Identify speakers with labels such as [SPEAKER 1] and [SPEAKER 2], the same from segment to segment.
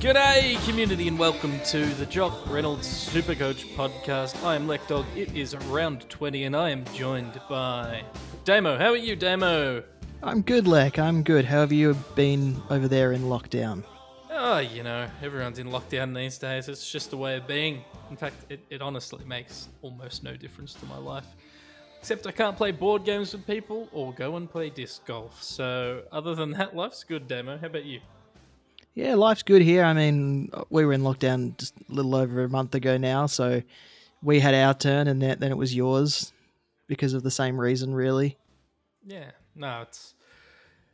[SPEAKER 1] G'day, community, and welcome to the Jock Reynolds Supercoach podcast. I am Lekdog. It is round 20, and I am joined by Damo. How are you, Damo?
[SPEAKER 2] I'm good, Lek. I'm good. How have you been over there in lockdown?
[SPEAKER 1] Oh, you know, everyone's in lockdown these days. It's just a way of being. In fact, it, it honestly makes almost no difference to my life. Except I can't play board games with people or go and play disc golf. So, other than that, life's good, Damo. How about you?
[SPEAKER 2] Yeah, life's good here. I mean, we were in lockdown just a little over a month ago now, so we had our turn, and then it was yours because of the same reason, really.
[SPEAKER 1] Yeah, no, it's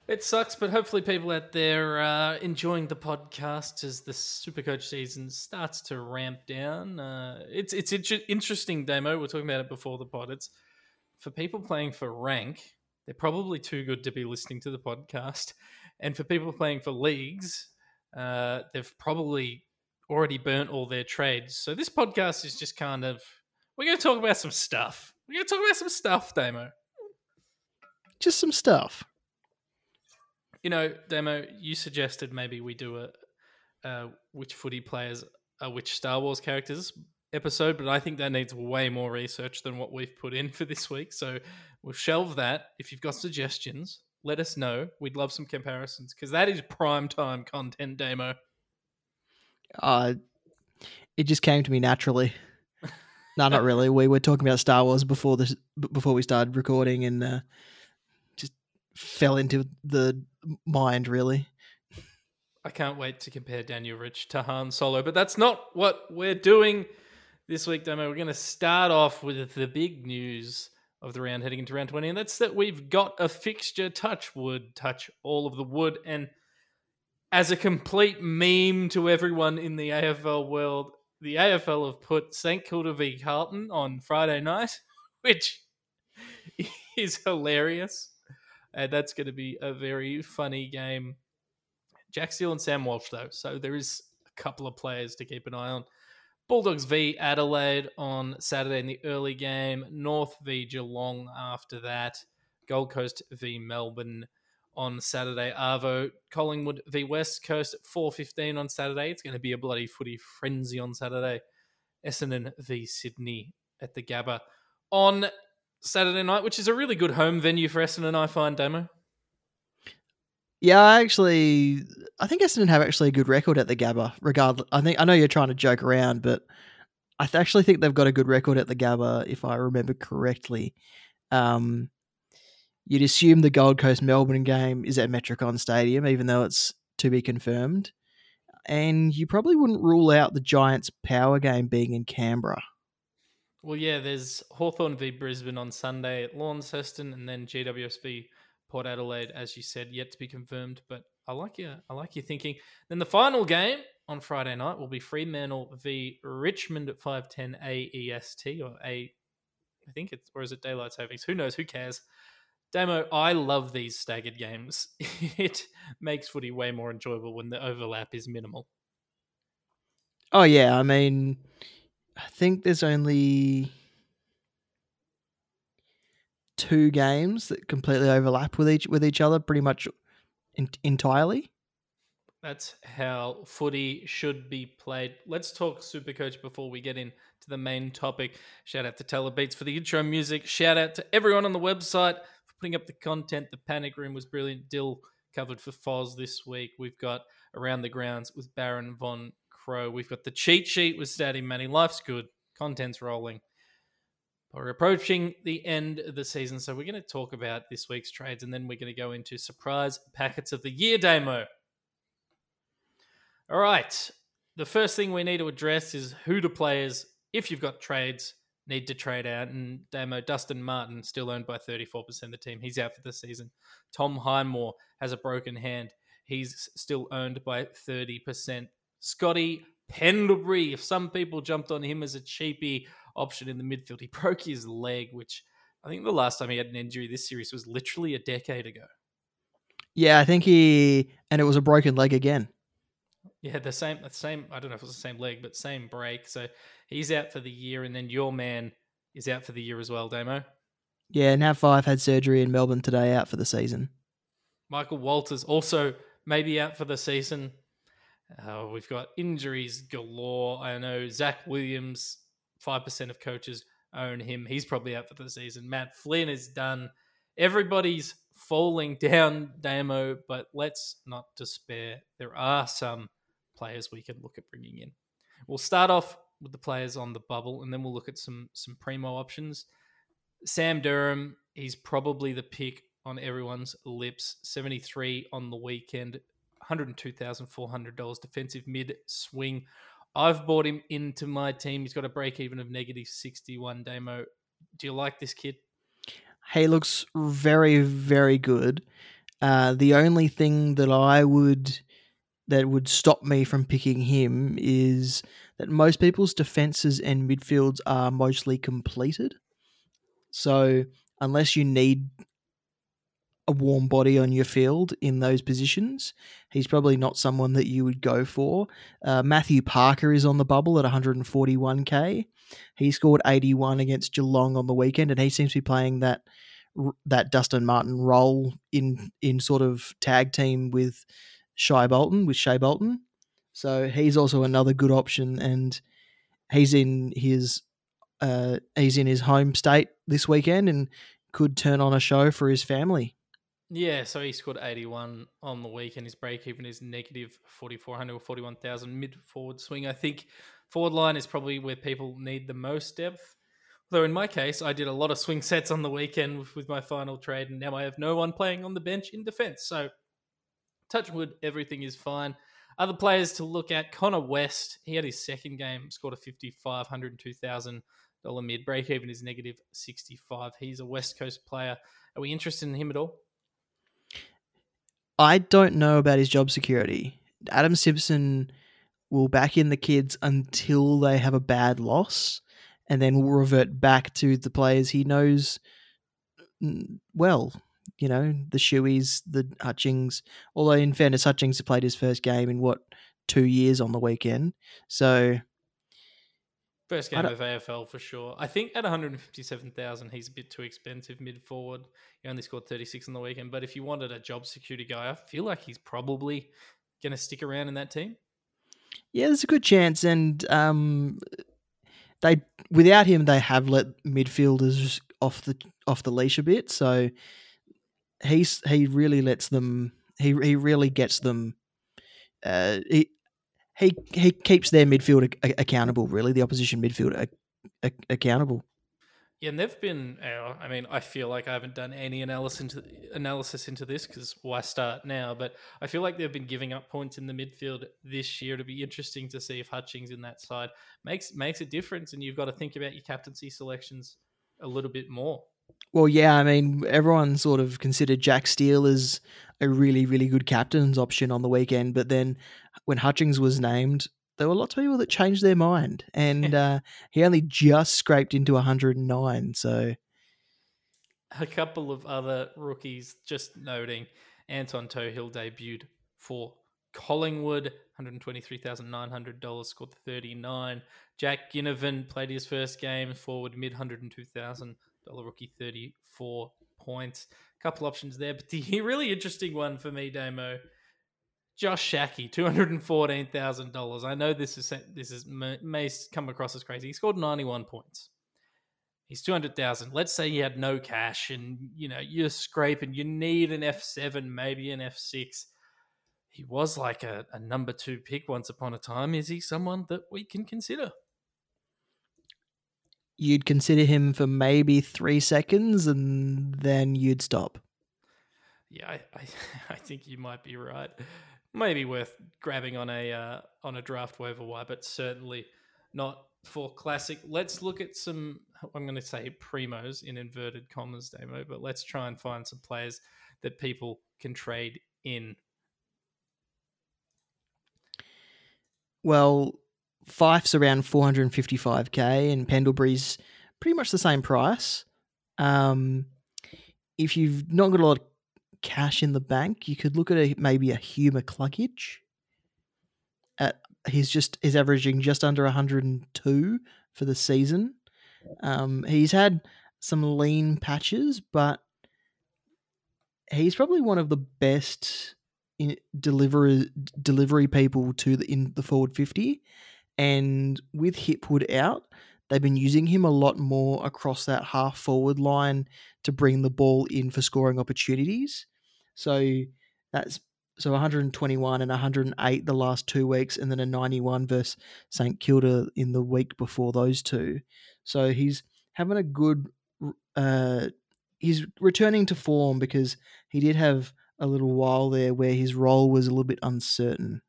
[SPEAKER 1] it sucks, but hopefully people out there are enjoying the podcast as the Supercoach season starts to ramp down. Uh, it's it's inter- interesting demo. We are talking about it before the pod. It's for people playing for rank. They're probably too good to be listening to the podcast, and for people playing for leagues, uh, they've probably already burnt all their trades. So this podcast is just kind of we're going to talk about some stuff. We're going to talk about some stuff, Damo.
[SPEAKER 2] Just some stuff.
[SPEAKER 1] You know, Demo, you suggested maybe we do a uh, which footy players are which Star Wars characters episode, but I think that needs way more research than what we've put in for this week. So we'll shelve that. If you've got suggestions, let us know. We'd love some comparisons because that is prime time content, Demo.
[SPEAKER 2] Uh, it just came to me naturally. No, not really. We were talking about Star Wars before this, before we started recording, and uh, just fell into the mind. Really,
[SPEAKER 1] I can't wait to compare Daniel Rich to Han Solo, but that's not what we're doing this week, Demo. We're going to start off with the big news of the round heading into round 20, and that's that we've got a fixture touch wood, touch all of the wood. And as a complete meme to everyone in the AFL world, the AFL have put St Kilda v Carlton on Friday night, which is hilarious. And that's going to be a very funny game. Jack Steele and Sam Walsh, though. So there is a couple of players to keep an eye on. Bulldogs v Adelaide on Saturday in the early game. North v Geelong after that. Gold Coast v Melbourne on Saturday. Arvo Collingwood v West Coast at 4.15 on Saturday. It's going to be a bloody footy frenzy on Saturday. Essendon v Sydney at the Gabba on Saturday night, which is a really good home venue for Essendon, I find, Demo.
[SPEAKER 2] yeah. I actually, I think Essendon have actually a good record at the Gabba. Regardless, I think I know you're trying to joke around, but I actually think they've got a good record at the Gabba, if I remember correctly. Um, you'd assume the Gold Coast Melbourne game is at Metricon Stadium, even though it's to be confirmed. And you probably wouldn't rule out the Giants' power game being in Canberra.
[SPEAKER 1] Well, yeah, there's Hawthorn v Brisbane on Sunday at Launceston, and then GWS v Port Adelaide, as you said, yet to be confirmed. But I like your, I like your thinking. Then the final game on Friday night will be Fremantle v Richmond at 5:10 AEST or A, I think it's or is it daylight savings? Who knows? Who cares? Damo, I love these staggered games. it makes footy way more enjoyable when the overlap is minimal.
[SPEAKER 2] Oh yeah, I mean, I think there's only two games that completely overlap with each with each other, pretty much in, entirely.
[SPEAKER 1] That's how footy should be played. Let's talk Supercoach before we get into the main topic. Shout out to Telebeats for the intro music. Shout out to everyone on the website putting up the content. The Panic Room was brilliant. Dill covered for Foz this week. We've got Around the Grounds with Baron Von Crow. We've got the cheat sheet with Statty Manny. Life's good. Content's rolling. We're approaching the end of the season, so we're going to talk about this week's trades and then we're going to go into surprise packets of the year demo. All right. The first thing we need to address is who the players, if you've got trades, need to trade out. And Damo, Dustin Martin, still owned by 34% of the team. He's out for the season. Tom Highmore has a broken hand. He's still owned by 30%. Scotty Pendlebury, if some people jumped on him as a cheapy option in the midfield, he broke his leg, which I think the last time he had an injury this series was literally a decade ago.
[SPEAKER 2] Yeah, I think he and it was a broken leg again.
[SPEAKER 1] Yeah, the same, the same. I don't know if it was the same leg, but same break. So he's out for the year, and then your man is out for the year as well, Damo.
[SPEAKER 2] Yeah, Nat Fyfe had surgery in Melbourne today, out for the season.
[SPEAKER 1] Michael Walters also maybe out for the season. Uh, we've got injuries galore. I know Zac Williams, five percent of coaches own him. He's probably out for the season. Matt Flynn is done. Everybody's falling down, Damo, but let's not despair. There are some players we can look at bringing in. We'll start off with the players on the bubble, and then we'll look at some some primo options. Sam Durham, he's probably the pick on everyone's lips. Seventy three on the weekend, one hundred two thousand four hundred dollars defensive mid swing. I've bought him into my team. He's got a break even of negative sixty one. Demo, do you like this kid?
[SPEAKER 2] He looks very, very good. Uh, the only thing that I would that would stop me from picking him is that most people's defenses and midfields are mostly completed. So unless you need a warm body on your field in those positions, he's probably not someone that you would go for. Uh, Matthew Parker is on the bubble at 141k. He scored 81 against Geelong on the weekend, and he seems to be playing that that Dustin Martin role in in sort of tag team with Shai Bolton with Shai Bolton. So he's also another good option, and he's in his uh, he's in his home state this weekend and could turn on a show for his family.
[SPEAKER 1] Yeah, so he scored 81 on the weekend. His break even is negative 4,400 or 41,000 mid forward swing. I think forward line is probably where people need the most depth. Though in my case, I did a lot of swing sets on the weekend with my final trade, and now I have no one playing on the bench in defense. So, touch wood, everything is fine. Other players to look at Connor West, he had his second game, scored a 55, $102,000 mid. Break even is negative 65. He's a West Coast player. Are we interested in him at all?
[SPEAKER 2] I don't know about his job security. Adam Simpson will back in the kids until they have a bad loss and then will revert back to the players he knows mm, well. You know, the Shueys, the Hutchings. Although, in fairness, Hutchings played his first game in what, two years on the weekend. So.
[SPEAKER 1] First game of AFL for sure. I think at 157,000, he's a bit too expensive mid forward. He only scored 36 on the weekend. But if you wanted a job security guy, I feel like he's probably going to stick around in that team.
[SPEAKER 2] Yeah, there's a good chance. And um, they without him they have let midfielders off the off the leash a bit so he's he really lets them he he really gets them uh he he he keeps their midfield a- accountable really the opposition midfield a- a- accountable
[SPEAKER 1] yeah, and they've been. Uh, I mean, I feel like I haven't done any analysis into analysis into this because why start now? But I feel like they've been giving up points in the midfield this year. To be interesting to see if Hutchings in that side makes makes a difference, and you've got to think about your captaincy selections a little bit more.
[SPEAKER 2] Well, yeah, I mean, everyone sort of considered Jack Steele as a really, really good captain's option on the weekend, but then when Hutchings was named, there were lots of people that changed their mind, and uh, he only just scraped into 109. So,
[SPEAKER 1] a couple of other rookies, just noting, Anton Tohill debuted for Collingwood, $123,900, scored 39. Jack Ginnivan played his first game, forward mid $102,000 rookie, 34 points. A Couple options there, but the really interesting one for me, Damo, Josh Schache, two hundred and fourteen thousand dollars. I know this is this is may come across as crazy. He scored ninety one points. He's two hundred thousand. Let's say you had no cash, and you know you're scraping. You need an F seven, maybe an F six. He was like a, a number two pick once upon a time. Is he someone that we can consider?
[SPEAKER 2] You'd consider him for maybe three seconds, and then you'd stop.
[SPEAKER 1] Yeah, I, I, I think you might be right maybe worth grabbing on a uh, on a draft waiver wire, but certainly not for classic. Let's look at some. I'm going to say primos in inverted commas, demo, but let's try and find some players that people can trade in.
[SPEAKER 2] Well, Fyfe's around 455k, and Pendlebury's pretty much the same price. Um, if you've not got a lot of cash in the bank, you could look at a, maybe a Hugh McCluggage. At he's just is averaging just under 102 for the season. Um, he's had some lean patches, but he's probably one of the best delivery delivery people to the in the forward 50 and with Hipwood out they've been using him a lot more across that half forward line to bring the ball in for scoring opportunities so that's so 121 and 108 the last two weeks and then a 91 versus St Kilda in the week before those two so he's having a good uh he's returning to form because he did have a little while there where his role was a little bit uncertain.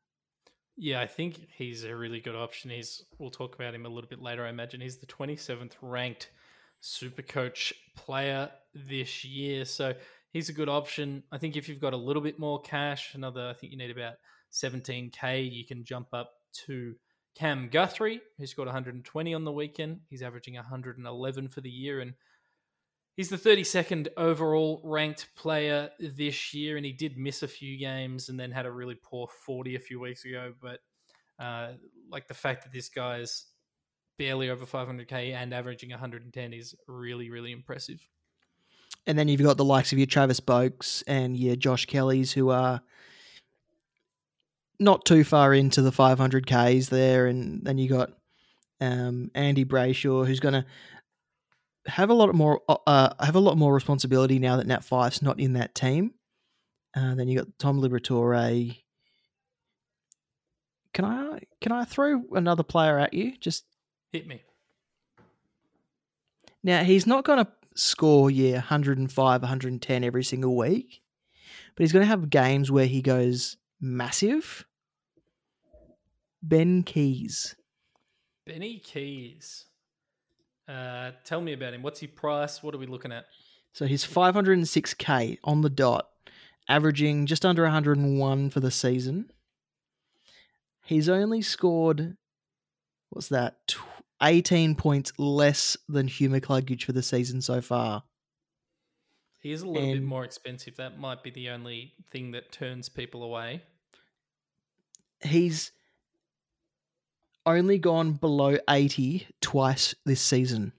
[SPEAKER 1] Yeah, I think he's a really good option. He's we'll talk about him a little bit later. I imagine he's the 27th ranked super coach player this year. So he's a good option. I think if you've got a little bit more cash, another I think you need about 17k, you can jump up to Cam Guthrie, who scored 120 on the weekend. He's averaging 111 for the year and He's the 32nd overall ranked player this year, and he did miss a few games and then had a really poor 40 a few weeks ago. But uh, like the fact that this guy is barely over 500k and averaging 110 is really, really impressive.
[SPEAKER 2] And then you've got the likes of your Travis Boaks and your Josh Kellys, who are not too far into the 500ks there, and then you got um, Andy Brayshaw, who's going to have a lot more uh, uh, have a lot more responsibility now that Nat Fyfe's not in that team. Uh, then you got Tom Liberatore. Can I can I throw another player at you? Just
[SPEAKER 1] hit me.
[SPEAKER 2] Now he's not going to score yeah 105 110 every single week, but he's going to have games where he goes massive. Ben Keays.
[SPEAKER 1] Benny Keays. Uh, tell me about him. What's his price? What are we looking at?
[SPEAKER 2] So he's 506k on the dot, averaging just under 101 for the season. He's only scored, what's that, 18 points less than Hugh McCluggage for the season so far.
[SPEAKER 1] He is a little and bit more expensive. That might be the only thing that turns people away.
[SPEAKER 2] He's only gone below 80 twice this season.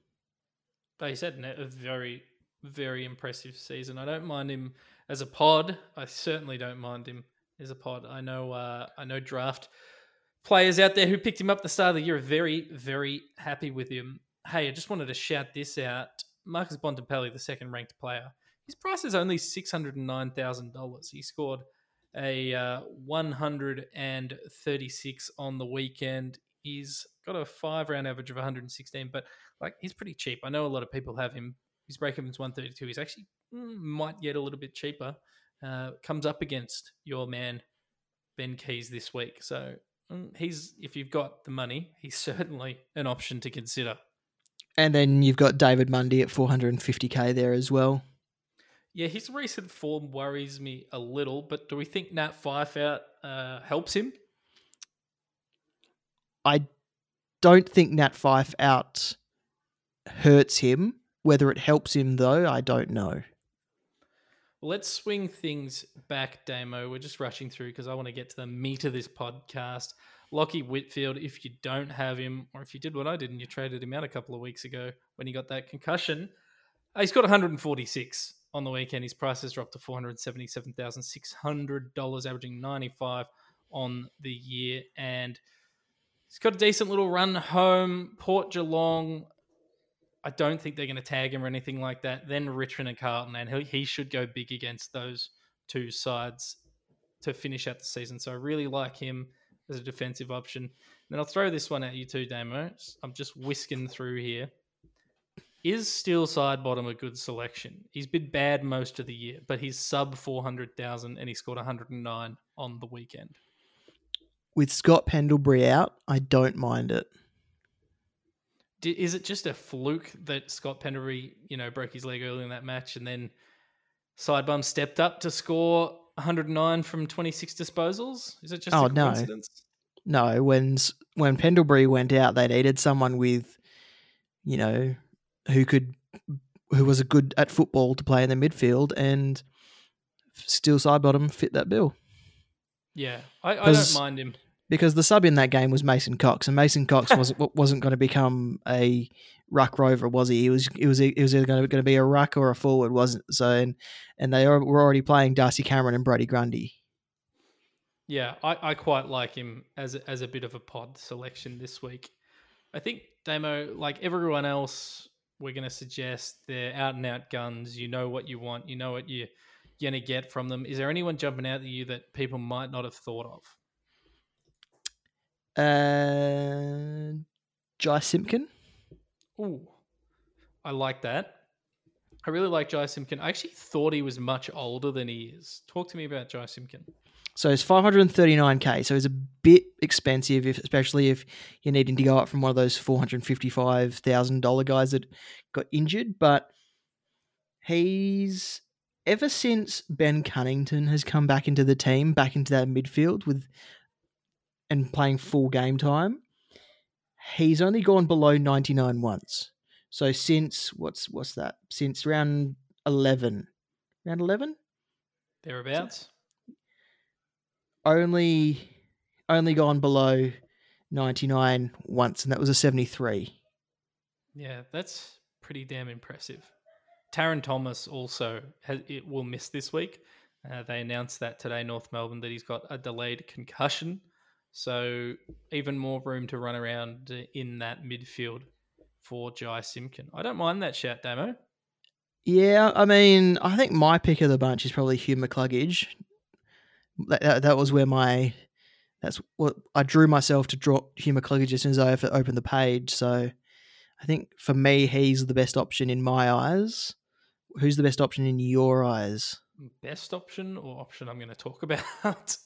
[SPEAKER 1] He's had a very, very impressive season. I don't mind him as a pod. I certainly don't mind him as a pod. I know, uh, I know draft players out there who picked him up the start of the year are very, very happy with him. Hey, I just wanted to shout this out. Marcus Bontempelli, the second ranked player, his price is only $609,000. He scored a uh, 136 on the weekend. He's got a five round average of 116, but like he's pretty cheap. I know a lot of people have him. His break even's 132. He's actually mm, might get a little bit cheaper. Uh, comes up against your man Ben Keays this week, so mm, he's if you've got the money, he's certainly an option to consider.
[SPEAKER 2] And then you've got David Mundy at 450k there as well.
[SPEAKER 1] Yeah, his recent form worries me a little, but do we think Nat Fyfe out uh, helps him?
[SPEAKER 2] I don't think Nat Fyfe out hurts him. Whether it helps him though, I don't know.
[SPEAKER 1] Let's swing things back, Damo. We're just rushing through because I want to get to the meat of this podcast. Lachie Whitfield, if you don't have him, or if you did what I did and you traded him out a couple of weeks ago when he got that concussion, uh, he's got 146 on the weekend. His price has dropped to $477,600, averaging 95 on the year. And He's got a decent little run home. Port Geelong. I don't think they're going to tag him or anything like that. Then Richmond and Carlton, and he, he should go big against those two sides to finish out the season. So I really like him as a defensive option. And then I'll throw this one at you too, Damo. I'm just whisking through here. Is Steele Sidebottom a good selection? He's been bad most of the year, but he's sub 400,000 and he scored 109 on the weekend
[SPEAKER 2] with Scott Pendlebury out, I don't mind it.
[SPEAKER 1] Is it just a fluke that Scott Pendlebury, you know, broke his leg early in that match and then Sidebum stepped up to score 109 from 26 disposals? Is it just oh, a coincidence?
[SPEAKER 2] No. no, when when Pendlebury went out, they needed someone with, you know, who could who was a good at football to play in the midfield, and Steele Sidebottom fit that bill
[SPEAKER 1] Yeah, I, I don't mind him.
[SPEAKER 2] Because the sub in that game was Mason Cox, and Mason Cox wasn't wasn't going to become a ruck rover, was he? He was he was he was either going to, going to be a ruck or a forward, wasn't it? so? And and they were already playing Darcy Cameron and Brodie Grundy.
[SPEAKER 1] Yeah, I, I quite like him as a, as a bit of a pod selection this week. I think Damo, like everyone else, we're going to suggest they're out and out guns. You know what you want. You know what you're going to get from them. Is there anyone jumping out at you that people might not have thought of?
[SPEAKER 2] Uh, Jai Simpkin.
[SPEAKER 1] Ooh, I like that. I really like Jai Simpkin. I actually thought he was much older than he is. Talk to me about Jai Simpkin.
[SPEAKER 2] So it's 539k. So it's a bit expensive, if, especially if you're needing to go up from one of those $455,000 guys that got injured. But he's ever since Ben Cunnington has come back into the team, back into that midfield with and playing full game time, he's only gone below 99 once. So since what's what's that? Since round 11, round 11,
[SPEAKER 1] Thereabouts.
[SPEAKER 2] only only gone below 99 once and that was a 73
[SPEAKER 1] Yeah, that's pretty damn impressive. Tarryn Thomas also has, it will miss this week. Uh, they announced that today, North Melbourne, that he's got a delayed concussion. So even more room to run around uh, in that midfield for Jai Simpkin. I don't mind that shout, Damo.
[SPEAKER 2] yeah i mean i think my pick of the bunch is probably hugh mccluggage that, that, that was where my that's what i drew myself to draw hugh mccluggage as soon as i opened the page so i think for me he's the best option in my eyes who's the best option in your eyes
[SPEAKER 1] Best option or option I'm going to talk about?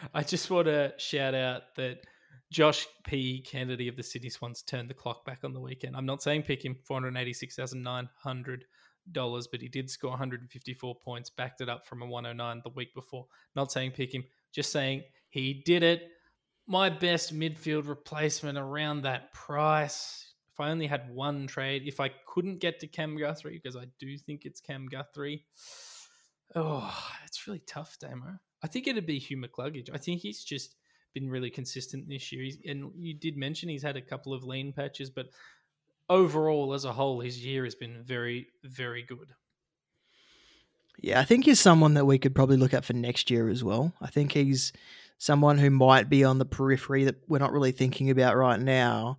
[SPEAKER 1] I just want to shout out that Josh P. Kennedy of the Sydney Swans turned the clock back on the weekend. I'm not saying pick him, $486,900, but he did score 154 points, backed it up from a 109 the week before. Not saying pick him, just saying he did it. My best midfield replacement around that price. If I only had one trade, if I couldn't get to Cam Guthrie, because I do think it's Cam Guthrie, oh, it's really tough, Damo. I think it'd be Hugh McCluggage. I think he's just been really consistent this year. He's, and you did mention he's had a couple of lean patches, but overall, as a whole, his year has been very, very good.
[SPEAKER 2] Yeah, I think he's someone that we could probably look at for next year as well. I think he's someone who might be on the periphery that we're not really thinking about right now.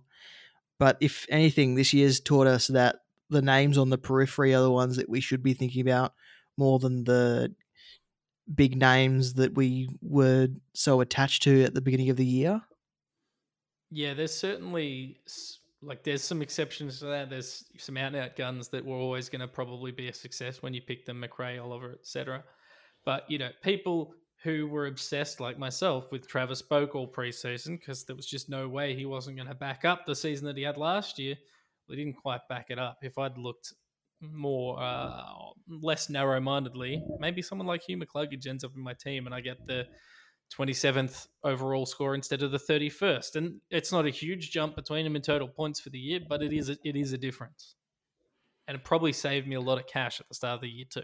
[SPEAKER 2] But if anything, this year's taught us that the names on the periphery are the ones that we should be thinking about more than the big names that we were so attached to at the beginning of the year.
[SPEAKER 1] Yeah, there's certainly like there's some exceptions to that. There's some out and out guns that were always going to probably be a success when you pick them, McRae, Oliver, etc. But you know, people who were obsessed like myself with Travis Boak all preseason because there was just no way he wasn't going to back up the season that he had last year. Well, he didn't quite back it up. If I'd looked more uh, less narrow mindedly, maybe someone like Hugh McCluggage ends up in my team and I get the 27th overall score instead of the 31st. And it's not a huge jump between them in total points for the year, but it is a, it is a difference. And it probably saved me a lot of cash at the start of the year too.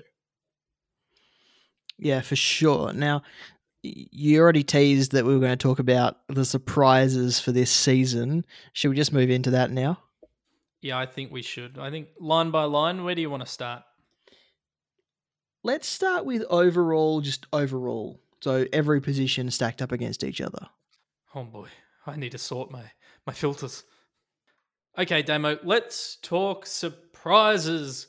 [SPEAKER 2] Yeah, for sure. Now, you already teased that we were going to talk about the surprises for this season. Should we just move into that now?
[SPEAKER 1] Yeah, I think we should. I think line by line, where do you want to start?
[SPEAKER 2] Let's start with overall, just overall. So every position stacked up against each other.
[SPEAKER 1] Oh boy, I need to sort my my filters. Okay, Damo, let's talk surprises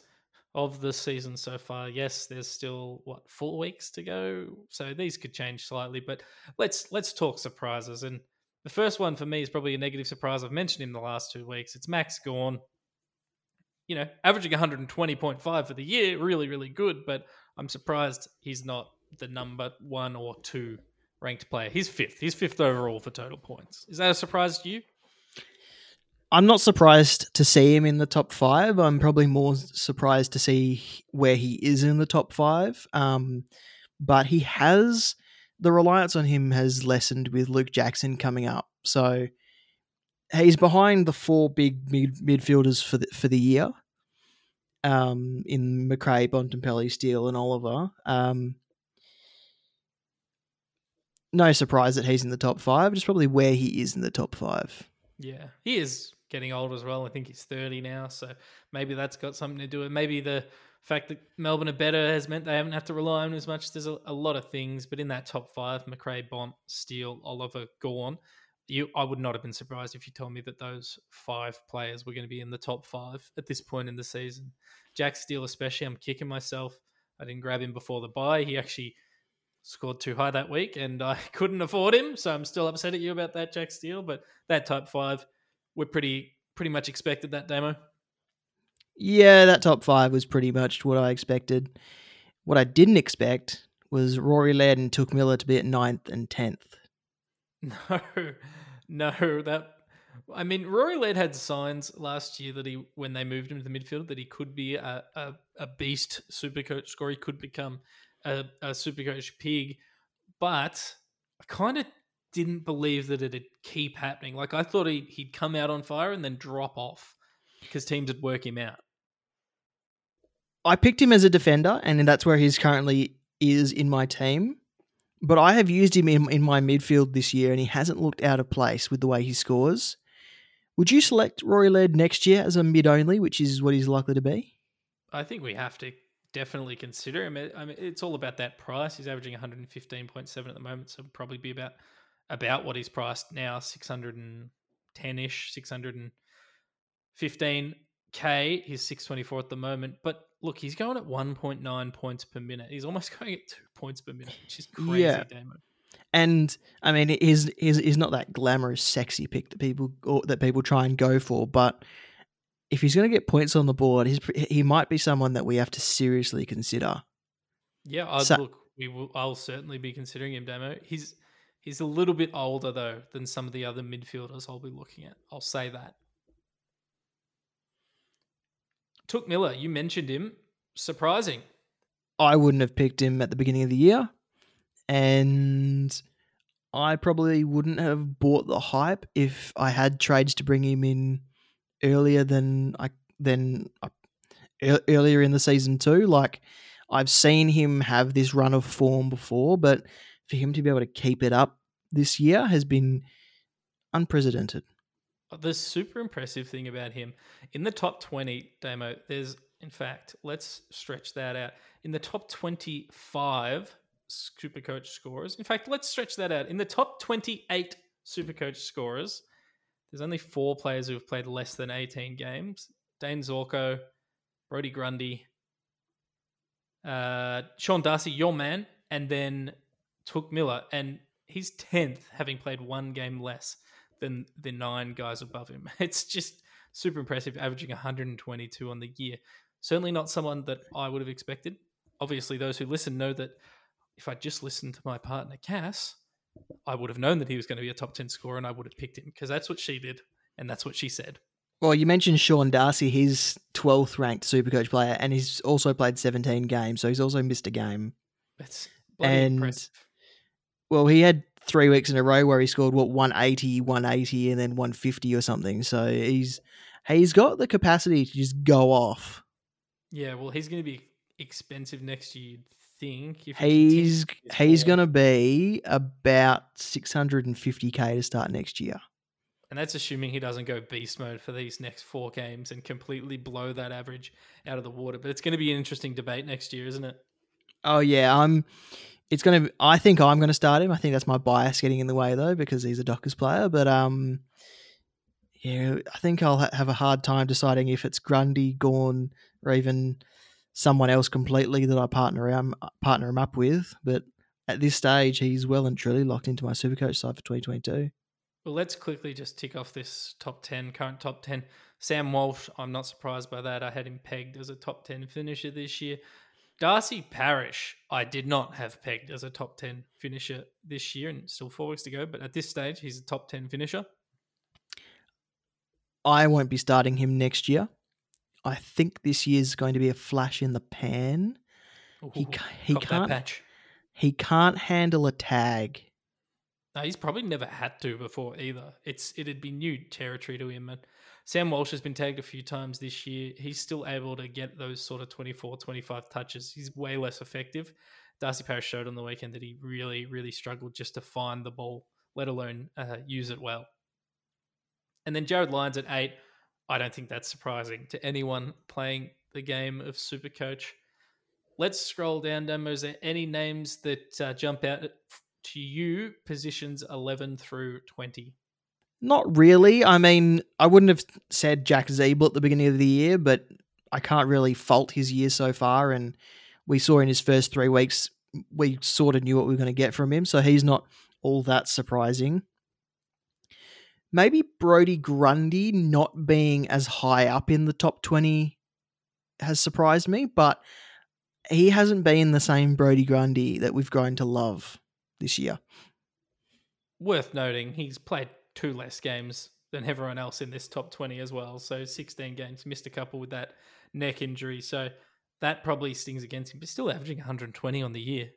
[SPEAKER 1] of the season so far. Yes, there's still what four weeks to go, so these could change slightly. But let's let's talk surprises. And the first one for me is probably a negative surprise. I've mentioned him the last two weeks. It's Max Gawn. You know, averaging 120.5 for the year, really, really good. But I'm surprised he's not the number one or two ranked player. He's fifth. He's fifth overall for total points. Is that a surprise to you?
[SPEAKER 2] I'm not surprised to see him in the top five. I'm probably more surprised to see where he is in the top five. Um, but he has the reliance on him has lessened with Luke Jackson coming up. So he's behind the four big mid- midfielders for the, for the year. um, in McRae, Bontempelli, Steele, and Oliver. Um, no surprise that he's in the top five. Just probably where he is in the top five.
[SPEAKER 1] Yeah, he is getting old as well. I think he's 30 now, so maybe that's got something to do with maybe the fact that Melbourne are better has meant they haven't had to rely on as much. There's a, a lot of things, but in that top five, McRae, Bont, Steele, Oliver, Gawn, you I would not have been surprised if you told me that those five players were going to be in the top five at this point in the season. Jack Steele, especially, I'm kicking myself. I didn't grab him before the buy. He actually scored too high that week, and I couldn't afford him. So I'm still upset at you about that, Jack Steele. But that top five, we're pretty pretty much expected that demo.
[SPEAKER 2] Yeah, that top five was pretty much what I expected. What I didn't expect was Rory Laird and Touk Miller to be at ninth and tenth.
[SPEAKER 1] No, no, that. I mean, Rory Laird had signs last year that he, when they moved him to the midfield, that he could be a, a, a beast super coach score. He could become a, a super coach pig, but I kind of didn't believe that it'd keep happening. Like I thought he, he'd come out on fire and then drop off because teams would work him out.
[SPEAKER 2] I picked him as a defender, and that's where he's currently is in my team. But I have used him in, in my midfield this year, and he hasn't looked out of place with the way he scores. Would you select Rory Laird next year as a mid only, which is what he's likely to be?
[SPEAKER 1] I think we have to definitely consider him. I mean, it's all about that price. He's averaging 115.7 at the moment, so probably be about about what he's priced now, 610 ish, 615k. He's 624 at the moment, but look, he's going at 1.9 points per minute. He's almost going at two points per minute, which is crazy,
[SPEAKER 2] Yeah.
[SPEAKER 1] Damo.
[SPEAKER 2] And I mean, he's, he's he's not that glamorous, sexy pick that people or that people try and go for. But if he's going to get points on the board, he's he might be someone that we have to seriously consider.
[SPEAKER 1] Yeah, I'd
[SPEAKER 2] So-
[SPEAKER 1] look. We will. I'll certainly be considering him, Damo. He's he's a little bit older though than some of the other midfielders I'll be looking at. I'll say that. Touk Miller. You mentioned him. Surprising.
[SPEAKER 2] I wouldn't have picked him at the beginning of the year, and I probably wouldn't have bought the hype if I had trades to bring him in earlier than I than uh, I- earlier in the season too. Like I've seen him have this run of form before, but for him to be able to keep it up this year has been unprecedented.
[SPEAKER 1] The super impressive thing about him in the top 20, demo there's, in fact, let's stretch that out. In the top 25 super coach scorers, in fact, let's stretch that out. In the top 28 super coach scorers, there's only four players who have played less than 18 games Dane Zorko, Brodie Grundy, uh, Sean Darcy, your man, and then Touk Miller. And he's 10th, having played one game less than the nine guys above him. It's just super impressive, averaging 122 on the year. Certainly not someone that I would have expected. Obviously, those who listen know that if I just listened to my partner Cass, I would have known that he was going to be a top 10 scorer and I would have picked him because that's what she did and that's what she said.
[SPEAKER 2] Well, you mentioned Sean Darcy, he's 12th ranked Supercoach player, and he's also played 17 games, so he's also missed a game.
[SPEAKER 1] Bloody
[SPEAKER 2] And-
[SPEAKER 1] impressive.
[SPEAKER 2] Well, he had three weeks in a row where he scored what 180, 180, and then 150 or something. So he's he's got the capacity to just go off.
[SPEAKER 1] Yeah, well, he's going to be expensive next year, you'd think. If
[SPEAKER 2] He's he's going to be about 650k to start next year.
[SPEAKER 1] And that's assuming he doesn't go beast mode for these next four games and completely blow that average out of the water. But it's going to be an interesting debate next year, isn't it?
[SPEAKER 2] Oh yeah, I'm. It's gonna. I think I'm gonna start him. I think that's my bias getting in the way though, because he's a Dockers player. But um, yeah, I think I'll ha- have a hard time deciding if it's Grundy, Gawn, or even someone else completely that I partner partner him up with. But at this stage, he's well and truly locked into my Supercoach side for 2022.
[SPEAKER 1] Well, let's quickly just tick off this top 10, current top 10. Sam Walsh, I'm not surprised by that. I had him pegged as a top 10 finisher this year. Darcy Parish, I did not have pegged as a top 10 finisher this year, and still four weeks to go. But at this stage, he's a top 10 finisher.
[SPEAKER 2] I won't be starting him next year. I think this year's going to be a flash in the pan. He
[SPEAKER 1] Ooh,
[SPEAKER 2] ca- he can't
[SPEAKER 1] patch.
[SPEAKER 2] he can't handle a tag.
[SPEAKER 1] No, he's probably never had to before either. It's it'd be new territory to him. And Sam Walsh has been tagged a few times this year. He's still able to get those sort of 24, 25 touches. He's way less effective. Darcy Parish showed on the weekend that he really, really struggled just to find the ball, let alone uh, use it well. And then Jarryd Lyons at eight. I don't think that's surprising to anyone playing the game of Supercoach. Let's scroll down, Demo. Is there any names that uh, jump out to you, positions 11 through 20?
[SPEAKER 2] Not really. I mean, I wouldn't have said Jack Ziebell at the beginning of the year, but I can't really fault his year so far. And we saw in his first three weeks, we sort of knew what we were going to get from him. So he's not all that surprising. Maybe Brodie Grundy not being as high up in the top 20 has surprised me, but he hasn't been the same Brodie Grundy that we've grown to love this year.
[SPEAKER 1] Worth noting, he's played two less games than everyone else in this top 20 as well. So 16 games, missed a couple with that neck injury. So that probably stings against him, but still averaging 120 on the year.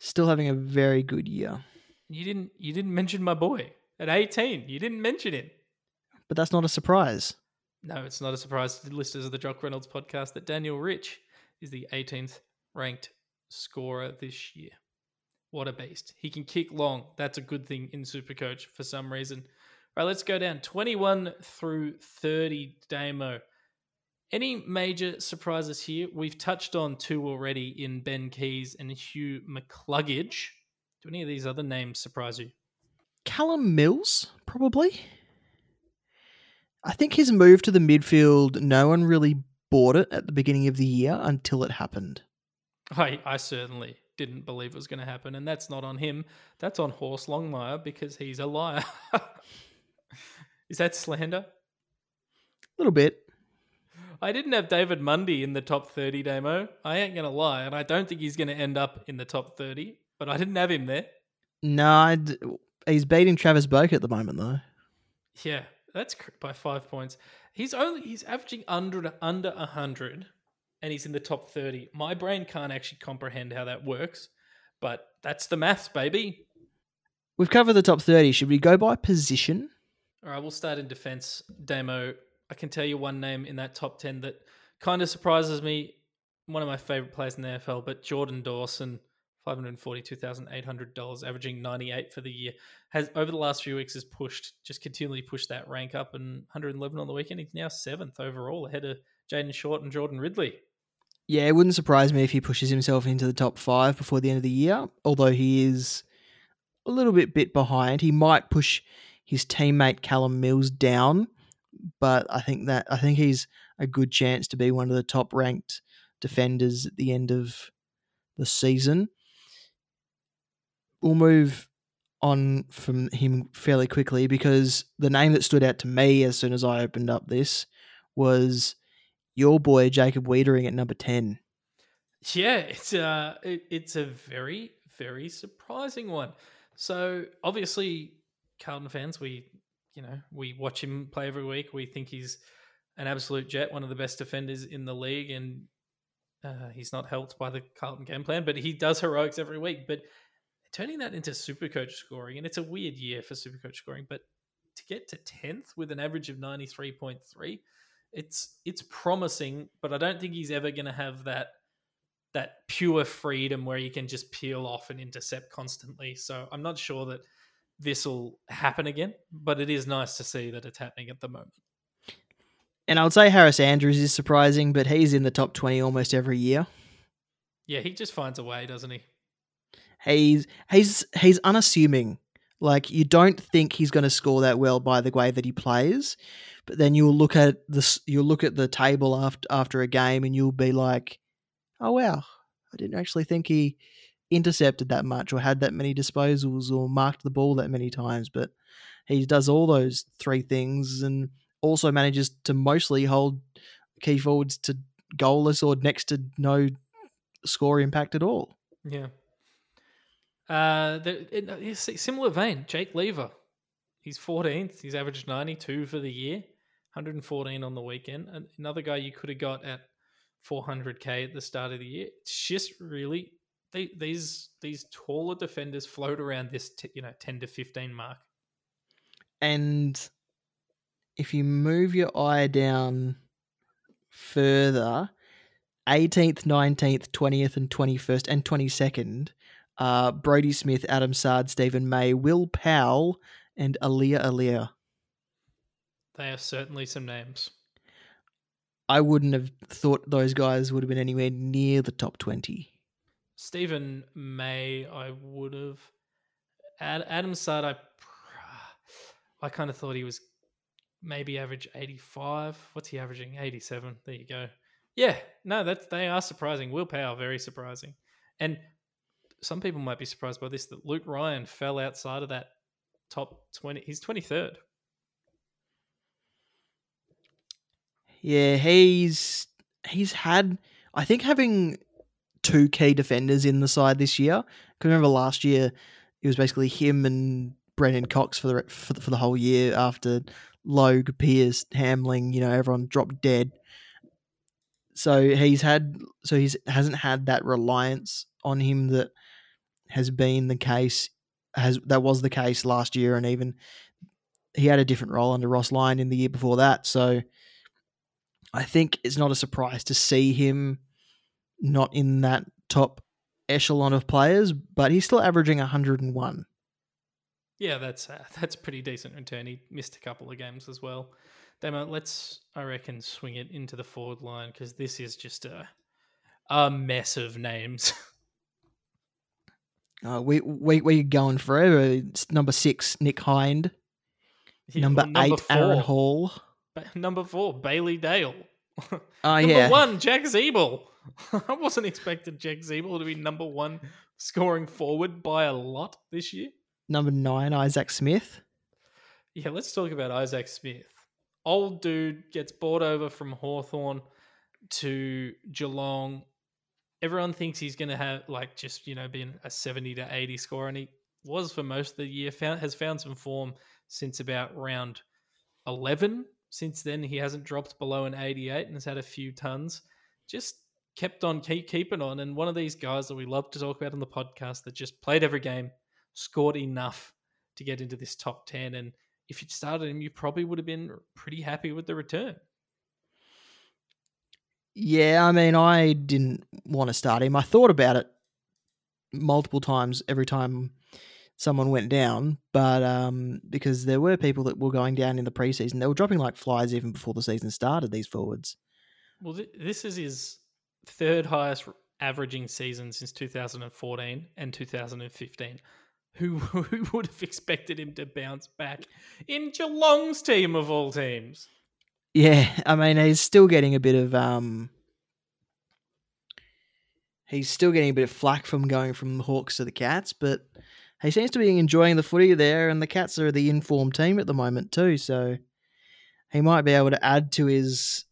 [SPEAKER 2] Still having a very good year.
[SPEAKER 1] You didn't you didn't mention my boy at 18. You didn't mention him.
[SPEAKER 2] But that's not a surprise.
[SPEAKER 1] No, it's not a surprise to the listeners of the Jock Reynolds podcast that Daniel Rich is the 18th ranked scorer this year. What a beast. He can kick long. That's a good thing in Supercoach for some reason. All right, let's go down 21 through 30 Damo. Any major surprises here? We've touched on two already in Ben Keays and Hugh McCluggage. Do any of these other names surprise you?
[SPEAKER 2] Callum Mills, probably. I think his move to the midfield, no one really bought it at the beginning of the year until it happened.
[SPEAKER 1] I, I certainly didn't believe it was going to happen, and that's not on him. That's on Horse Longmire because he's a liar. Is that slander?
[SPEAKER 2] A little bit.
[SPEAKER 1] I didn't have David Mundy in the top 30 demo. I ain't going to lie, and I don't think he's going to end up in the top 30, but I didn't have him there.
[SPEAKER 2] No, I'd, he's beating Travis Boak at the moment, though.
[SPEAKER 1] Yeah, that's by five points. He's only he's averaging under under 100 and he's in the top 30. My brain can't actually comprehend how that works, but that's the maths, baby.
[SPEAKER 2] We've covered the top 30. Should we go by position?
[SPEAKER 1] All right, we'll start in defense. Damo, I can tell you one name in that top 10 that kind of surprises me. One of my favorite players in the NFL, but Jordan Dawson, $542,800, averaging 98 for the year, has over the last few weeks has pushed, just continually pushed that rank up and 111 on the weekend. He's now seventh overall ahead of Jayden Short and Jordan Ridley.
[SPEAKER 2] Yeah, it wouldn't surprise me if he pushes himself into the top five before the end of the year, although he is a little bit bit behind. He might push his teammate Callum Mills down, but I think that I think he's a good chance to be one of the top ranked defenders at the end of the season. We'll move on from him fairly quickly because the name that stood out to me as soon as I opened up this was your boy Jacob Weitering at number 10.
[SPEAKER 1] Yeah, it's uh it, it's a very very surprising one. So obviously, Carlton fans, we you know we watch him play every week. We think he's an absolute jet, one of the best defenders in the league, and uh, he's not helped by the Carlton game plan, but he does heroics every week. But turning that into Supercoach scoring, and it's a weird year for Supercoach scoring, but to get to tenth with an average of ninety three point three, it's it's promising. But I don't think he's ever going to have that that pure freedom where you can just peel off and intercept constantly. So I'm not sure that this will happen again, but it is nice to see that it's happening at the moment.
[SPEAKER 2] And I would say Harris Andrews is surprising, but he's in the top 20 almost every year.
[SPEAKER 1] Yeah, he just finds a way, doesn't he?
[SPEAKER 2] He's he's he's unassuming. Like you don't think he's going to score that well by the way that he plays, but then you'll look at this you'll look at the table after after a game and you'll be like, "Oh wow, I didn't actually think he intercepted that much or had that many disposals or marked the ball that many times." But he does all those three things and also manages to mostly hold key forwards to goalless or next to no score impact at all.
[SPEAKER 1] Yeah. Uh, in a similar vein, Jake Lever. He's 14th. He's averaged 92 for the year, 114 on the weekend. Another guy you could have got at 400k at the start of the year. It's just really they, these these taller defenders float around this t- you know 10 to 15 mark.
[SPEAKER 2] And if you move your eye down further, 18th, 19th, 20th, and 21st, and 22nd, uh, Brodie Smith, Adam Saad, Steven May, Wil Powell, and Aliir Aliir.
[SPEAKER 1] They are certainly some names.
[SPEAKER 2] I wouldn't have thought those guys would have been anywhere near the top 20.
[SPEAKER 1] Steven May, I would have. Ad, Adam Saad, I, I kind of thought he was maybe average 85. What's he averaging? 87. There you go. Yeah, no, that's they are surprising. Will Power, very surprising. And some people might be surprised by this that Luke Ryan fell outside of that top 20. He's 23rd.
[SPEAKER 2] Yeah, he's he's had I think having two key defenders in the side this year. Because remember last year it was basically him and Brennan Cox for the for the, for the whole year after Logue, Pearce, Hamling, you know, everyone dropped dead. So he's had so he's hasn't had that reliance on him that has been the case has that was the case last year and even he had a different role under Ross Lyon in the year before that. So I think it's not a surprise to see him not in that top echelon of players, but he's still averaging 101.
[SPEAKER 1] Yeah, that's uh, that's pretty decent return. He missed a couple of games as well. Damo, let's I reckon swing it into the forward line because this is just a a mess of names.
[SPEAKER 2] Uh, we we we're going forever. It's number six, Nick Hind.
[SPEAKER 1] Yeah,
[SPEAKER 2] Number,
[SPEAKER 1] well,
[SPEAKER 2] eight, Aaron. Hall.
[SPEAKER 1] Ba- Number four, Bailey Dale.
[SPEAKER 2] Oh
[SPEAKER 1] number
[SPEAKER 2] yeah,
[SPEAKER 1] one, Jack Ziebell. I wasn't expecting Jack Ziebell to be number one scoring forward by a lot this year.
[SPEAKER 2] number nine, Isaac Smith.
[SPEAKER 1] Yeah, let's talk about Isaac Smith. Old dude gets bought over from Hawthorn to Geelong. Everyone thinks he's going to have like just you know been a seventy to eighty score, and he was for most of the year. Found has found some form since about round eleven. Since then, he hasn't dropped below an eighty-eight and has had a few tons. Just kept on keep keeping on, and one of these guys that we love to talk about on the podcast that just played every game, scored enough to get into this top ten, and if you'd started him, you probably would have been pretty happy with the return.
[SPEAKER 2] Yeah, I mean, I didn't want to start him. I thought about it multiple times every time someone went down, but um, because there were people that were going down in the preseason, they were dropping like flies even before the season started. These forwards.
[SPEAKER 1] Well, th- this is his third highest averaging season since 2014 and 2015. Who, who would have expected him to bounce back in Geelong's team of all teams?
[SPEAKER 2] Yeah, I mean, he's still getting a bit of um, he's still getting a bit of flack from going from the Hawks to the Cats, but he seems to be enjoying the footy there, and the Cats are the informed team at the moment too, so he might be able to add to his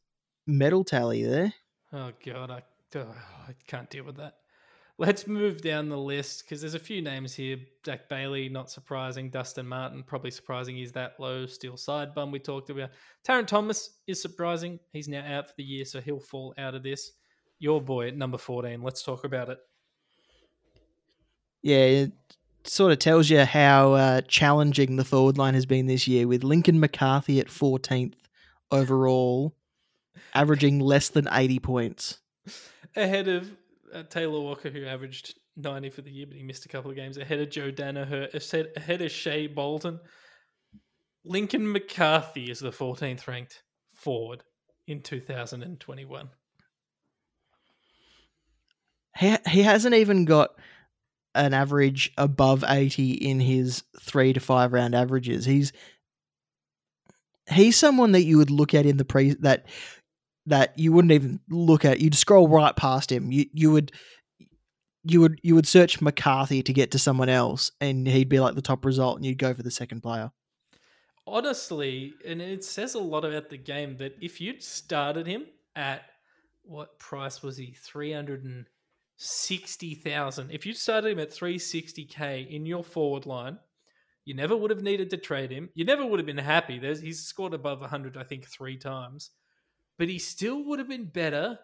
[SPEAKER 2] medal tally there.
[SPEAKER 1] Oh god, I, oh, I can't deal with that. Let's move down the list because there's a few names here. Jack Bailey, not surprising. Dustin Martin, probably surprising. He's that low. Steel side bum we talked about. Tarryn Thomas is surprising. He's now out for the year, so he'll fall out of this. Your boy at number 14. Let's talk about it.
[SPEAKER 2] Yeah, it sort of tells you how uh, challenging the forward line has been this year, with Lincoln McCarthy at 14th overall, averaging less than 80 points.
[SPEAKER 1] Ahead of uh, Taylor Walker, who averaged 90 for the year, but he missed a couple of games. Ahead of Joe Daniher. Ahead ahead of Shai Bolton. Lincoln McCarthy is the 14th ranked forward in 2021.
[SPEAKER 2] He, he hasn't even got an average above 80 in his three to five round averages. He's he's someone that you would look at in the pre that that you wouldn't even look at. You'd scroll right past him. You you would you would you would search McCarthy to get to someone else, and he'd be like the top result, and you'd go for the second player.
[SPEAKER 1] Honestly, and it says a lot about the game that if you'd started him at what price was he? 360,000. If you started him at 360k in your forward line, you never would have needed to trade him. You never would have been happy. There's, he's scored above 100, I think, three times. But he still would have been better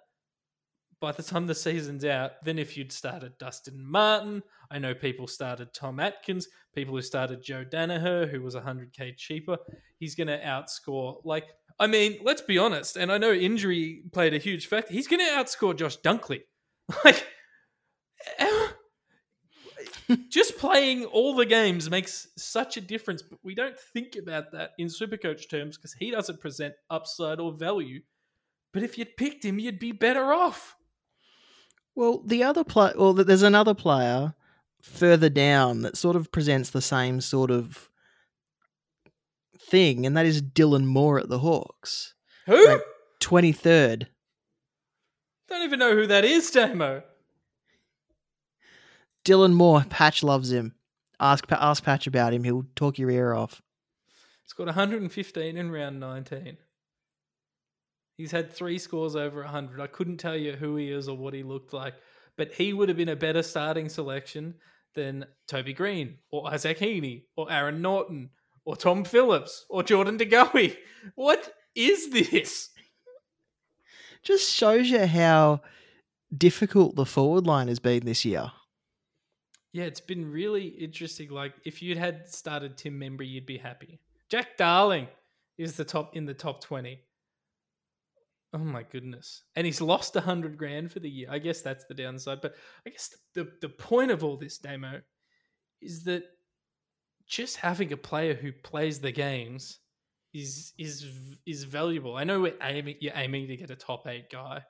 [SPEAKER 1] by the time the season's out than if you'd started Dustin Martin. I know people started Tom Atkins, people who started Joe Daniher, who was 100k cheaper. He's going to outscore, like, I mean, let's be honest, and I know injury played a huge factor. He's going to outscore Josh Dunkley. Like, just playing all the games makes such a difference, but we don't think about that in Supercoach terms because he doesn't present upside or value. But if you'd picked him, you'd be better off.
[SPEAKER 2] Well, the other play, well, there's another player further down that sort of presents the same sort of thing, and that is Dylan Moore at the Hawks,
[SPEAKER 1] Who?
[SPEAKER 2] Like- twenty third.
[SPEAKER 1] Don't even know who that is, Damo.
[SPEAKER 2] Dylan Moore, Patch loves him. Ask ask Patch about him; he'll talk your ear off.
[SPEAKER 1] He's got 115 in round 19. He's had three scores over 100. I couldn't tell you who he is or what he looked like, but he would have been a better starting selection than Toby Greene or Isaac Heaney or Aaron Naughton or Tom Phillips or Jordan DeGoey. What is this?
[SPEAKER 2] Just shows you how difficult the forward line has been this year.
[SPEAKER 1] Yeah, it's been really interesting. Like, if you'd had started Tim Membrey, you'd be happy. Jack Darling is the top in the top 20. Oh my goodness. And he's lost a hundred grand for the year. I guess that's the downside. But I guess the, the, the point of all this Damo is that just having a player who plays the games is is is valuable. I know we're aiming you're aiming to get a top eight guy,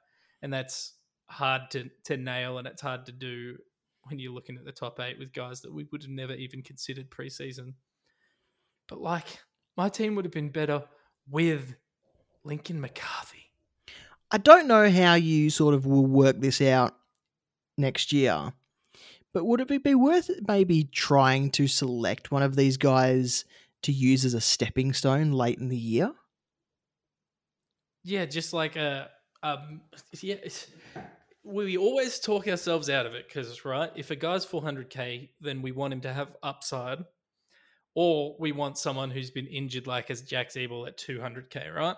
[SPEAKER 1] and that's hard to to nail and it's hard to do when you're looking at the top eight with guys that we would have never even considered preseason. But like my team would have been better with Lincoln McCarthy.
[SPEAKER 2] I don't know how you sort of will work this out next year, but would it be worth maybe trying to select one of these guys to use as a stepping stone late in the year?
[SPEAKER 1] Yeah, just like a um yeah, we always talk ourselves out of it because right, if a guy's 400k, then we want him to have upside, or we want someone who's been injured, like as Jack Ziebell at 200k, right?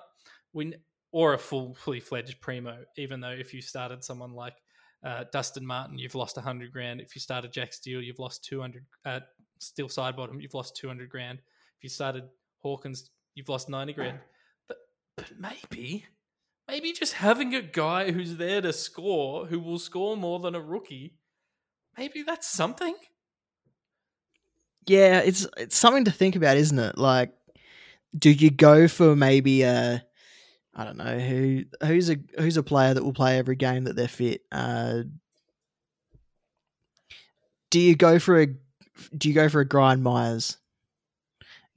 [SPEAKER 1] We or a full fully fledged primo. Even though if you started someone like uh, Dustin Martin, you've lost 100 grand. If you started Jack Steele, you've lost 200. Uh, Steele Sidebottom, you've lost 200 grand. If you started Hawkins, you've lost 90 grand. But but maybe maybe just having a guy who's there to score, who will score more than a rookie, maybe that's something.
[SPEAKER 2] Yeah, it's it's something to think about, isn't it? Like, do you go for maybe a I don't know who who's a who's a player that will play every game that they're fit. Uh, do you go for a do you go for a Grind Myers?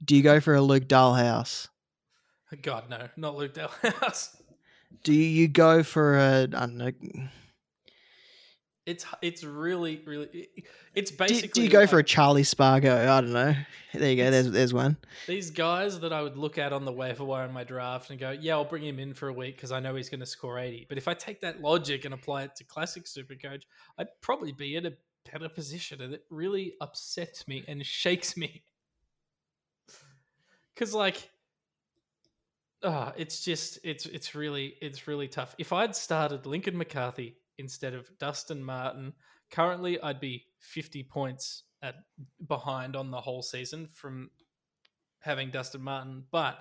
[SPEAKER 2] Do you go for a Luke Dahlhaus?
[SPEAKER 1] God no, not Luke Dahlhaus.
[SPEAKER 2] Do you go for a I don't know? Do,
[SPEAKER 1] It's it's really really it's basically.
[SPEAKER 2] do
[SPEAKER 1] basically
[SPEAKER 2] you go for a Charlie Spargo? I don't know. There you go. There's there's one.
[SPEAKER 1] these guys that I would look at on the waiver wire in my draft and go, yeah, I'll bring him in for a week because I know he's going to score eighty. But if I take that logic and apply it to classic Super Coach, I'd probably be in a better position, and it really upsets me and shakes me because like ah it's just it's it's really it's really tough if i'd started lincoln mccarthy instead of dustin martin. Currently i'd be 50 points at behind on the whole season from having dustin martin but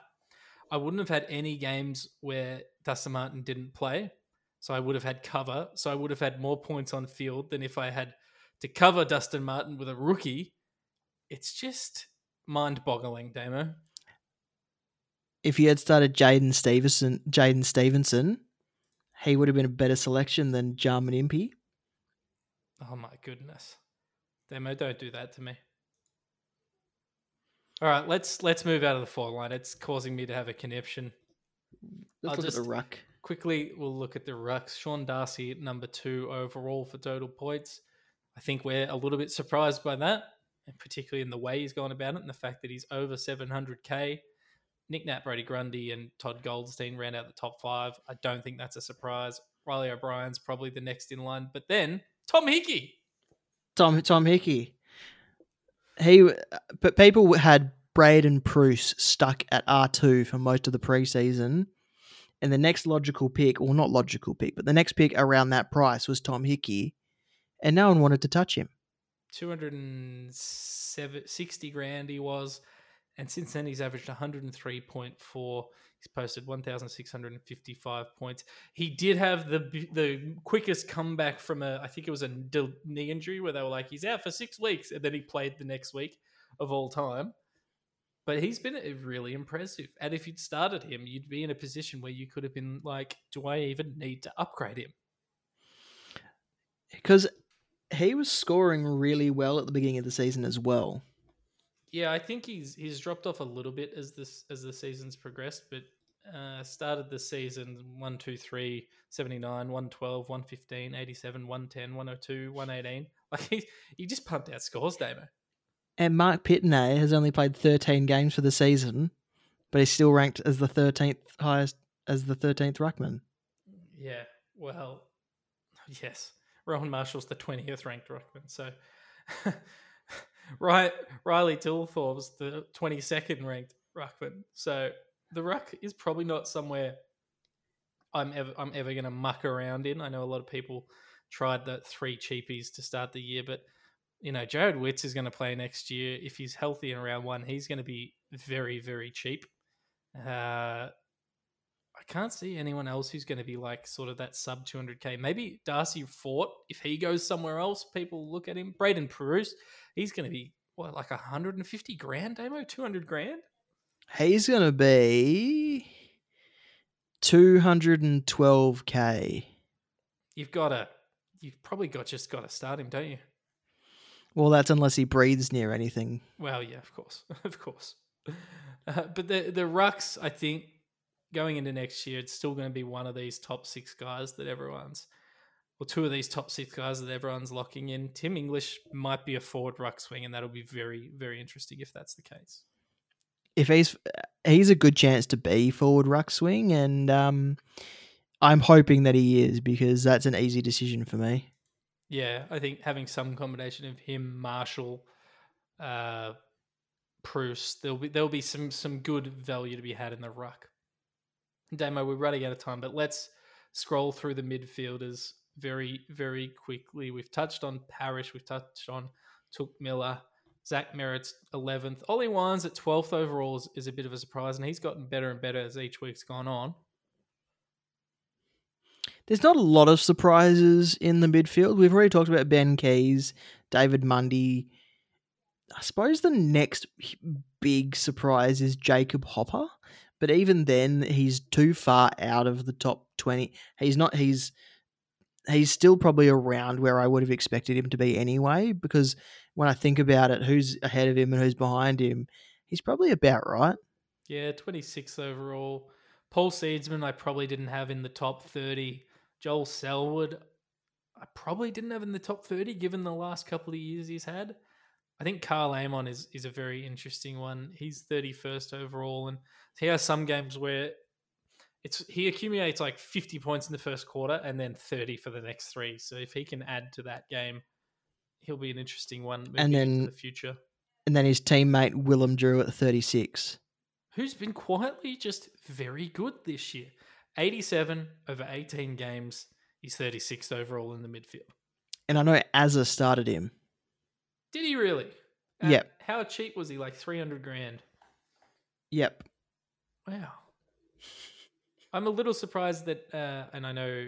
[SPEAKER 1] i wouldn't have had any games where dustin martin didn't play so i would have had cover. So i would have had more points on field than if i had to cover dustin martin with a rookie. It's just mind-boggling damo.
[SPEAKER 2] If you had started Jaidyn Stephenson, Jaidyn Stephenson, he would have been a better selection than Jarman Impey.
[SPEAKER 1] Oh my goodness. Damo, don't do that to me. All right, let's let's move out of the forward line. It's causing me to have a conniption.
[SPEAKER 2] Let's
[SPEAKER 1] I'll
[SPEAKER 2] look at the ruck.
[SPEAKER 1] Quickly, we'll look at the rucks. Sean Darcy number two overall for total points. I think we're a little bit surprised by that, and particularly in the way he's gone about it and the fact that he's over 700k. Nic Nat, Brodie Grundy, and Todd Goldstein ran out the top five. I don't think that's a surprise. Riley O'Brien's probably the next in line, but then Tom Hickey.
[SPEAKER 2] Tom Tom Hickey. He, uh, but people had Braydon Preuss stuck at R two for most of the preseason, And the next logical pick, well, not logical pick, but the next pick around that price was Tom Hickey, and no one wanted to touch him.
[SPEAKER 1] 260 grand he was. And since then, he's averaged 103.4. He's posted 1,655 points. He did have the the quickest comeback from a, I think it was a knee injury where they were like, he's out for six weeks. And then he played the next week of all time. But he's been really impressive. And if you'd started him, you'd be in a position where you could have been like, do I even need to upgrade him?
[SPEAKER 2] Because he was scoring really well at the beginning of the season as well.
[SPEAKER 1] Yeah, I think he's he's dropped off a little bit as this as the season's progressed, but uh, started the season 1, 2, 3, 79, 112, 115, 87, 110, 102, 118. Like he, he just pumped out scores, Damo.
[SPEAKER 2] And Mark Pittonet has only played 13 games for the season, but he's still ranked as the 13th highest as the 13th ruckman.
[SPEAKER 1] Yeah, well, yes. Rowan Marshall's the 20th ranked ruckman. So right, Riley Thilthorpe's the 22nd ranked ruckman. So the ruck is probably not somewhere I'm ever I'm ever going to muck around in. I know a lot of people tried the three cheapies to start the year, but you know, Jarrod Witts is going to play next year. If he's healthy in round one, he's going to be very, very cheap. Uh, I can't see anyone else who's going to be like sort of that sub 200k. Maybe Darcy Fort, if he goes somewhere else, people look at him. Braydon Preuss, he's going to be what, like 150 grand, Damo? 200 grand?
[SPEAKER 2] He's going to be 212k.
[SPEAKER 1] You've got to, you've probably got just got to start him, don't you?
[SPEAKER 2] Well, that's unless he breathes near anything.
[SPEAKER 1] Well, yeah, of course, of course. Uh, but the the rucks, I think, going into next year, it's still going to be one of these top six guys that everyone's, or two of these top six guys that everyone's locking in. Tim English might be a forward ruck swing, and that'll be very, very interesting if that's the case.
[SPEAKER 2] If he's he's a good chance to be forward ruck swing, and um, I'm hoping that he is because that's an easy decision for me.
[SPEAKER 1] Yeah, I think having some combination of him, Marshall, uh, Preuss, there'll be there'll be some some good value to be had in the ruck. Damo, we're running out of time, but let's scroll through the midfielders very very quickly. We've touched on Parish, we've touched on Touk Miller, Zach Merrett's eleventh, Ollie Wines at twelfth overall is, is a bit of a surprise, and he's gotten better and better as each week's gone on
[SPEAKER 2] there's not a lot of surprises in the midfield. We've already talked about Ben Keays, David Mundy. I suppose the next big surprise is Jacob Hopper, but even then, he's too far out of the top twenty. He's not. He's he's still probably around where I would have expected him to be anyway. Because when I think about it, who's ahead of him and who's behind him, he's probably about right.
[SPEAKER 1] Yeah, twenty six overall. Paul Seedsman, I probably didn't have in the top thirty. Joel Selwood, I probably didn't have in the top 30 given the last couple of years he's had. I think Karl Amon is, is a very interesting one. He's 31st overall, and he has some games where it's he accumulates like 50 points in the first quarter and then 30 for the next three. So if he can add to that game, he'll be an interesting one
[SPEAKER 2] and then,
[SPEAKER 1] into the future.
[SPEAKER 2] And then his teammate Willem Drew at 36.
[SPEAKER 1] Who's been quietly just very good this year. 87 over 18 games. He's 36th overall in the midfield.
[SPEAKER 2] And I know Azza started him.
[SPEAKER 1] Did he really?
[SPEAKER 2] yep.
[SPEAKER 1] How cheap was he? Like 300 grand.
[SPEAKER 2] Yep.
[SPEAKER 1] Wow. I'm a little surprised that, uh, and I know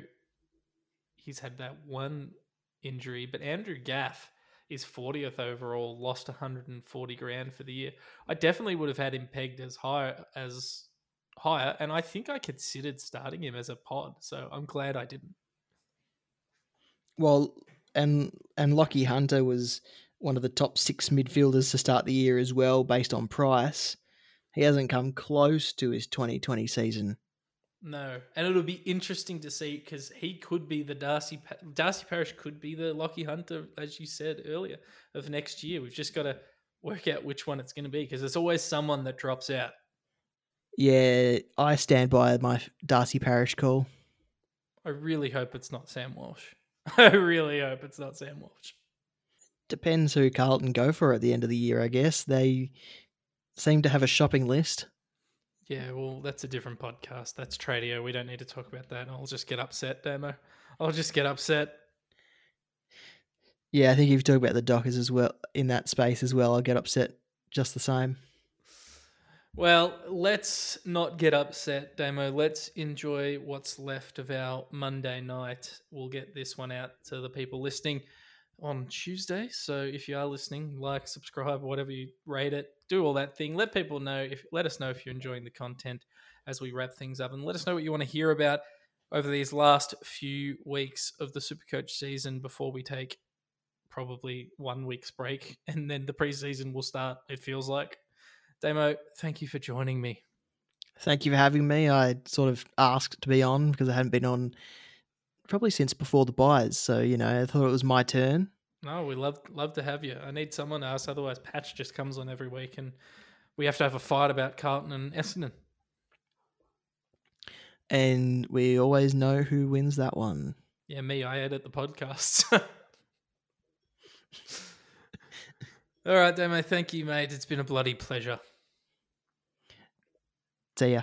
[SPEAKER 1] he's had that one injury, but Andrew Gaff is 40th overall, lost 140 grand for the year. I definitely would have had him pegged as high as higher, and I think I considered starting him as a pod. So I'm glad I didn't.
[SPEAKER 2] Well, and and Lachie Hunter was one of the top six midfielders to start the year as well, based on price. He hasn't come close to his 2020 season.
[SPEAKER 1] No, and it'll be interesting to see because he could be the Darcy Darcy Parish could be the Lachie Hunter, as you said earlier, of next year. We've just got to work out which one it's going to be because there's always someone that drops out.
[SPEAKER 2] Yeah, I stand by my Darcy Parish call.
[SPEAKER 1] I really hope it's not Sam Walsh. I really hope it's not Sam Walsh.
[SPEAKER 2] Depends who Carlton go for at the end of the year, I guess. They seem to have a shopping list.
[SPEAKER 1] Yeah, well, that's a different podcast. That's Tradio. We don't need to talk about that. I'll just get upset, Damo. I'll just get upset.
[SPEAKER 2] Yeah, I think if you talk about the Dockers as well in that space as well, I'll get upset just the same.
[SPEAKER 1] Well, let's not get upset, Damo. Let's enjoy what's left of our Monday night. We'll get this one out to the people listening on Tuesday. So if you are listening, like, subscribe, whatever you rate it, do all that thing. Let people know if let us know if you're enjoying the content as we wrap things up and let us know what you want to hear about over these last few weeks of the Supercoach season before we take probably one week's break and then the preseason will start, it feels like. Damo, thank you for joining me.
[SPEAKER 2] Thank you for having me. I sort of asked to be on because I hadn't been on probably since before the buys. So, you know, I thought it was my turn.
[SPEAKER 1] No, we love love to have you. I need someone else, otherwise Patch just comes on every week and we have to have a fight about Carlton and Essendon.
[SPEAKER 2] And we always know who wins that one.
[SPEAKER 1] Yeah, me, I edit the podcast. All right, Damo, thank you, mate. It's been a bloody pleasure.
[SPEAKER 2] See ya.